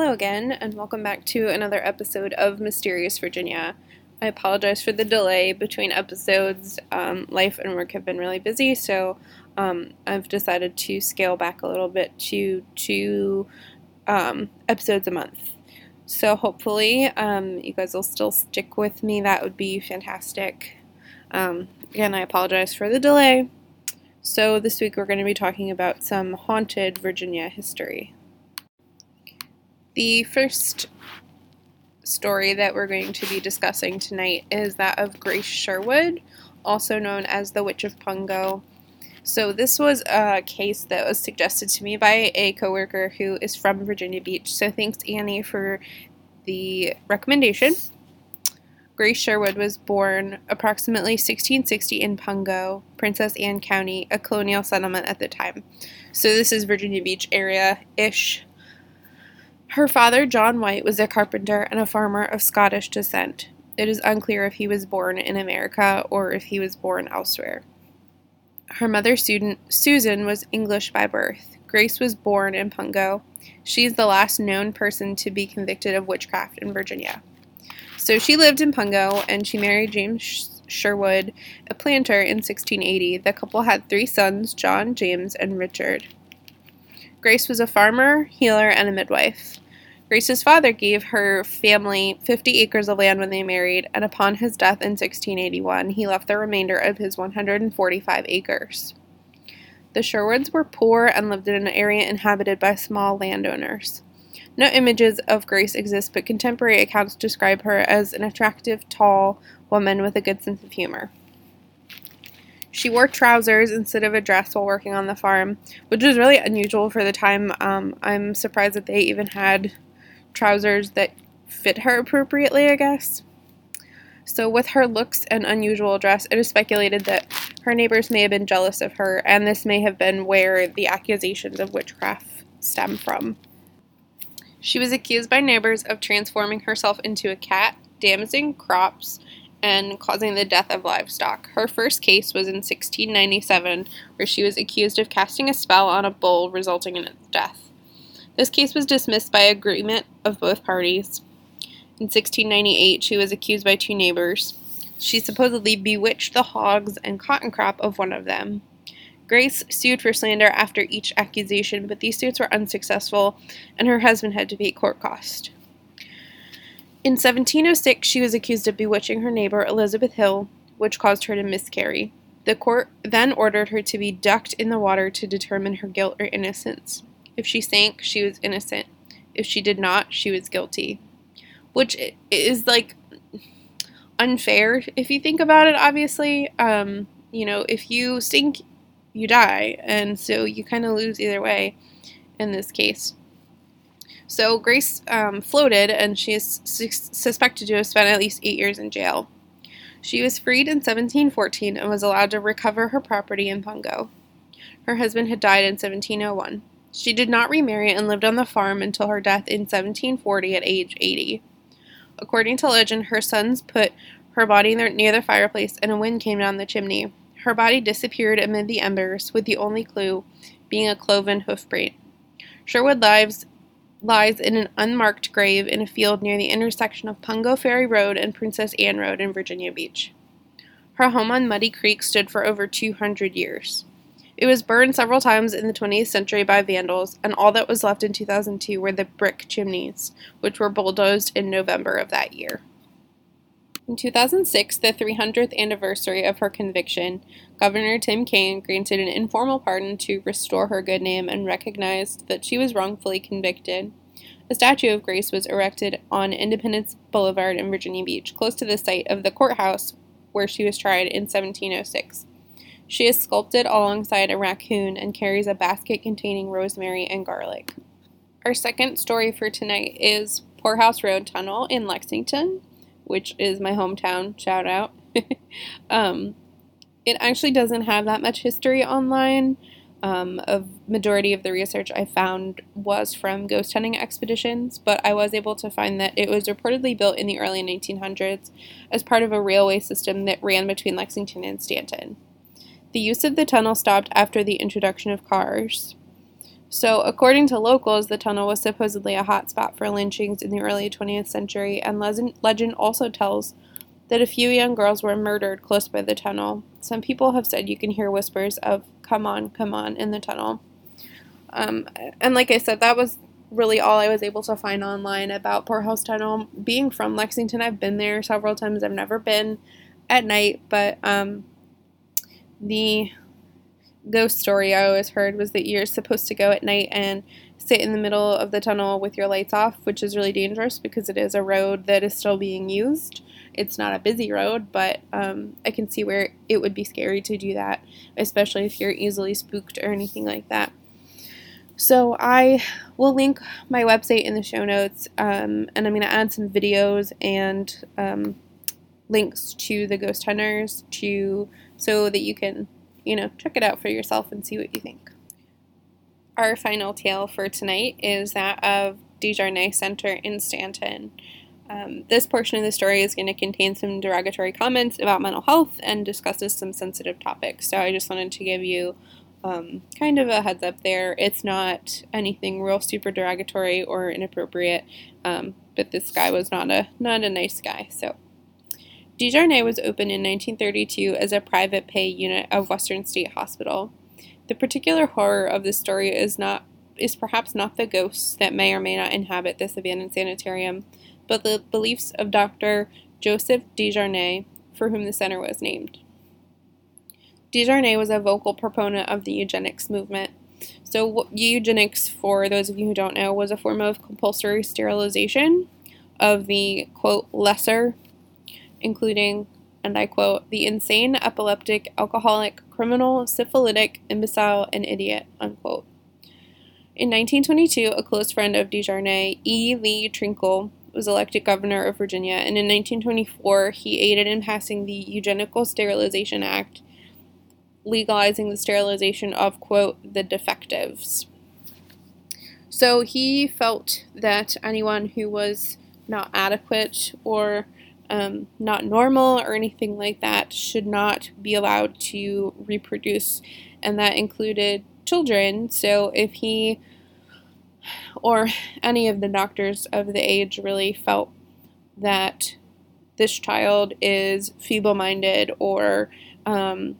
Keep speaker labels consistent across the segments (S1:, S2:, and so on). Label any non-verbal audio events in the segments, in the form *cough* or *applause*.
S1: Hello again, and welcome back to another episode of Mysterious Virginia. I apologize for the delay between episodes. Um, life and work have been really busy, so um, I've decided to scale back a little bit to two um, episodes a month. So hopefully, um, you guys will still stick with me. That would be fantastic. Um, again, I apologize for the delay. So, this week we're going to be talking about some haunted Virginia history. The first story that we're going to be discussing tonight is that of Grace Sherwood, also known as the Witch of Pungo. So, this was a case that was suggested to me by a coworker who is from Virginia Beach. So, thanks, Annie, for the recommendation. Grace Sherwood was born approximately 1660 in Pungo, Princess Anne County, a colonial settlement at the time. So this is Virginia Beach area ish. Her father, John White, was a carpenter and a farmer of Scottish descent. It is unclear if he was born in America or if he was born elsewhere. Her mother, Susan, was English by birth. Grace was born in Pungo. She is the last known person to be convicted of witchcraft in Virginia. So she lived in Pungo and she married James Sherwood, a planter, in 1680. The couple had three sons John, James, and Richard. Grace was a farmer, healer, and a midwife. Grace's father gave her family 50 acres of land when they married, and upon his death in 1681, he left the remainder of his 145 acres. The Sherwoods were poor and lived in an area inhabited by small landowners. No images of Grace exist, but contemporary accounts describe her as an attractive, tall woman with a good sense of humor. She wore trousers instead of a dress while working on the farm, which was really unusual for the time. Um, I'm surprised that they even had trousers that fit her appropriately, I guess. So, with her looks and unusual dress, it is speculated that her neighbors may have been jealous of her, and this may have been where the accusations of witchcraft stem from. She was accused by neighbors of transforming herself into a cat, damaging crops, and causing the death of livestock. Her first case was in 1697, where she was accused of casting a spell on a bull, resulting in its death. This case was dismissed by agreement of both parties. In 1698, she was accused by two neighbors. She supposedly bewitched the hogs and cotton crop of one of them. Grace sued for slander after each accusation, but these suits were unsuccessful, and her husband had to pay court costs. In 1706, she was accused of bewitching her neighbor Elizabeth Hill, which caused her to miscarry. The court then ordered her to be ducked in the water to determine her guilt or innocence. If she sank, she was innocent. If she did not, she was guilty. Which is like unfair if you think about it, obviously. Um, you know, if you sink you die. And so you kind of lose either way in this case. So Grace um, floated, and she is su- suspected to have spent at least eight years in jail. She was freed in 1714 and was allowed to recover her property in Pungo. Her husband had died in 1701. She did not remarry and lived on the farm until her death in 1740 at age 80. According to legend, her sons put her body near the fireplace and a wind came down the chimney. Her body disappeared amid the embers, with the only clue being a cloven hoofprint. Sherwood lives lies in an unmarked grave in a field near the intersection of Pungo Ferry Road and Princess Anne Road in Virginia Beach. Her home on Muddy Creek stood for over 200 years. It was burned several times in the 20th century by vandals, and all that was left in 2002 were the brick chimneys, which were bulldozed in November of that year. In 2006, the 300th anniversary of her conviction, Governor Tim Kaine granted an informal pardon to restore her good name and recognized that she was wrongfully convicted. A statue of Grace was erected on Independence Boulevard in Virginia Beach, close to the site of the courthouse where she was tried in 1706. She is sculpted alongside a raccoon and carries a basket containing rosemary and garlic. Our second story for tonight is Poorhouse Road Tunnel in Lexington which is my hometown. Shout out. *laughs* um, it actually doesn't have that much history online. Um, a majority of the research I found was from ghost hunting expeditions, but I was able to find that it was reportedly built in the early 1900s as part of a railway system that ran between Lexington and Staunton. The use of the tunnel stopped after the introduction of cars. So, according to locals, the tunnel was supposedly a hotspot for lynchings in the early 20th century, and legend also tells that a few young girls were murdered close by the tunnel. Some people have said you can hear whispers of, come on, come on, in the tunnel. Um, and like I said, that was really all I was able to find online about Poorhouse Tunnel. Being from Lexington, I've been there several times. I've never been at night, but um, the ghost story I always heard was that you're supposed to go at night and sit in the middle of the tunnel with your lights off, which is really dangerous because it is a road that is still being used. It's not a busy road, but um, I can see where it would be scary to do that, especially if you're easily spooked or anything like that. So I will link my website in the show notes, um, and I'm going to add some videos and um, links to the ghost hunters to so that you can you know, check it out for yourself and see what you think. Our final tale for tonight is that of DeJarnette Center in Staunton. Um, this portion of the story is going to contain some derogatory comments about mental health and discusses some sensitive topics. So I just wanted to give you um, kind of a heads up there. It's not anything real super derogatory or inappropriate, um, but this guy was not a not a nice guy. So DeJarnette was opened in 1932 as a private pay unit of Western State Hospital. The particular horror of this story is not is perhaps not the ghosts that may or may not inhabit this abandoned sanitarium, but the beliefs of Dr. Joseph DeJarnette, for whom the center was named. DeJarnette was a vocal proponent of the eugenics movement. So, eugenics, for those of you who don't know, was a form of compulsory sterilization of the quote lesser including, and I quote, the insane, epileptic, alcoholic, criminal, syphilitic, imbecile, and idiot, unquote. In 1922, a close friend of DeJarnette, E. Lee Trinkle, was elected governor of Virginia, and in 1924, he aided in passing the Eugenical Sterilization Act, legalizing the sterilization of, quote, the defectives. So he felt that anyone who was not adequate or um, not normal or anything like that should not be allowed to reproduce, and that included children. So if he or any of the doctors of the age really felt that this child is feeble minded or um,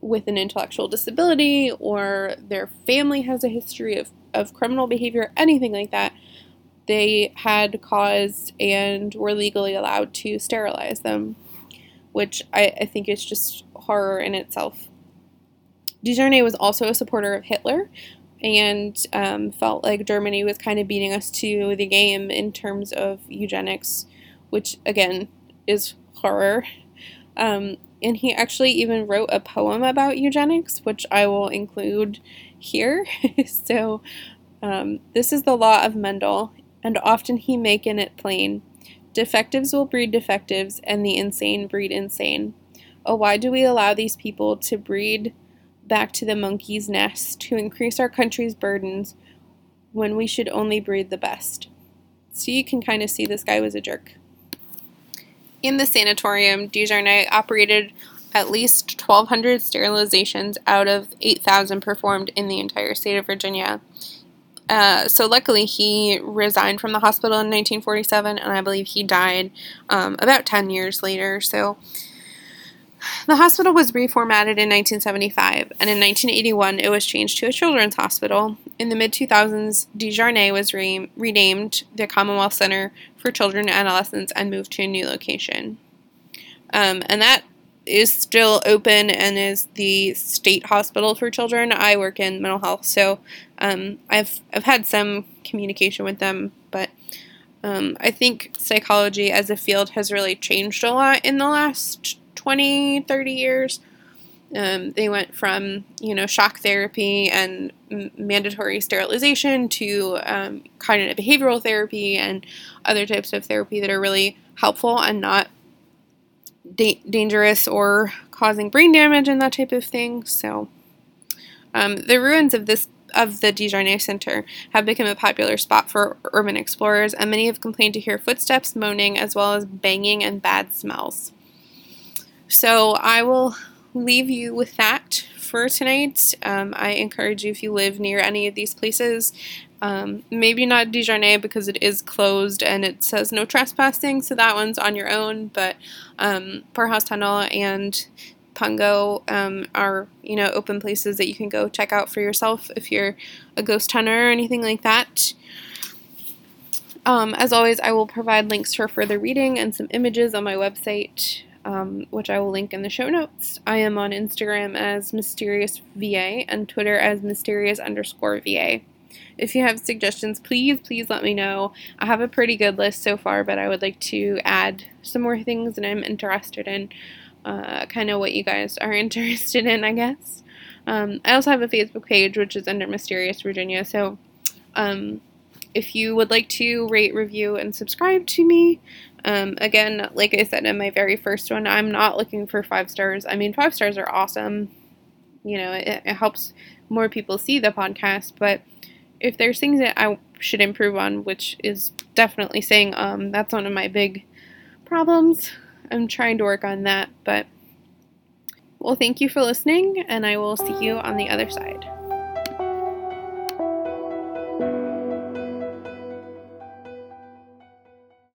S1: with an intellectual disability or their family has a history of, of criminal behavior, anything like that, they had caused and were legally allowed to sterilize them, which I, I think is just horror in itself. DeJarnette was also a supporter of Hitler and um, felt like Germany was kind of beating us to the game in terms of eugenics, which again is horror. Um, and he actually even wrote a poem about eugenics, which I will include here. *laughs* so, um, this is the law of Mendel, and often he making it plain. Defectives will breed defectives, and the insane breed insane. Oh, why do we allow these people to breed back to the monkey's nest to increase our country's burdens when we should only breed the best? So you can kind of see this guy was a jerk. In the sanatorium, DeJarnette operated at least 1,200 sterilizations out of 8,000 performed in the entire state of Virginia. Uh, so luckily, he resigned from the hospital in 1947, and I believe he died um, about 10 years later. So the hospital was reformatted in 1975, and in 1981, it was changed to a children's hospital. In the mid 2000s, DeJarnette was re- renamed the Commonwealth Center for Children and Adolescents and moved to a new location. Um, and that is still open and is the state hospital for children. I work in mental health, so um, I've I've had some communication with them, but um, I think psychology as a field has really changed a lot in the last 20, 30 years. Um, they went from you know shock therapy and m- mandatory sterilization to um, cognitive behavioral therapy and other types of therapy that are really helpful and not da- dangerous or causing brain damage and that type of thing. So, um, the ruins of this of the DeJarnette Center have become a popular spot for urban explorers, and many have complained to hear footsteps, moaning, as well as banging and bad smells. So, I will leave you with that for tonight. Um, I encourage you if you live near any of these places. Um, maybe not DeJarnette because it is closed and it says no trespassing, so that one's on your own. But um, Tunnel and Pungo um, are you know open places that you can go check out for yourself if you're a ghost hunter or anything like that. Um, as always, I will provide links for further reading and some images on my website, um, which I will link in the show notes. I am on Instagram as Mysterious VA and Twitter as Mysterious underscore VA. If you have suggestions, please, please let me know. I have a pretty good list so far, but I would like to add some more things that I'm interested in. Uh, kind of what you guys are *laughs* interested in, I guess. Um, I also have a Facebook page, which is under Mysterious Virginia. So, um, if you would like to rate, review, and subscribe to me, um, again, like I said in my very first one, I'm not looking for five stars. I mean, five stars are awesome. You know, it, it helps more people see the podcast. But if there's things that I should improve on, which is definitely saying um, that's one of my big problems, I'm trying to work on that. But well, thank you for listening, and I will see you on the other side.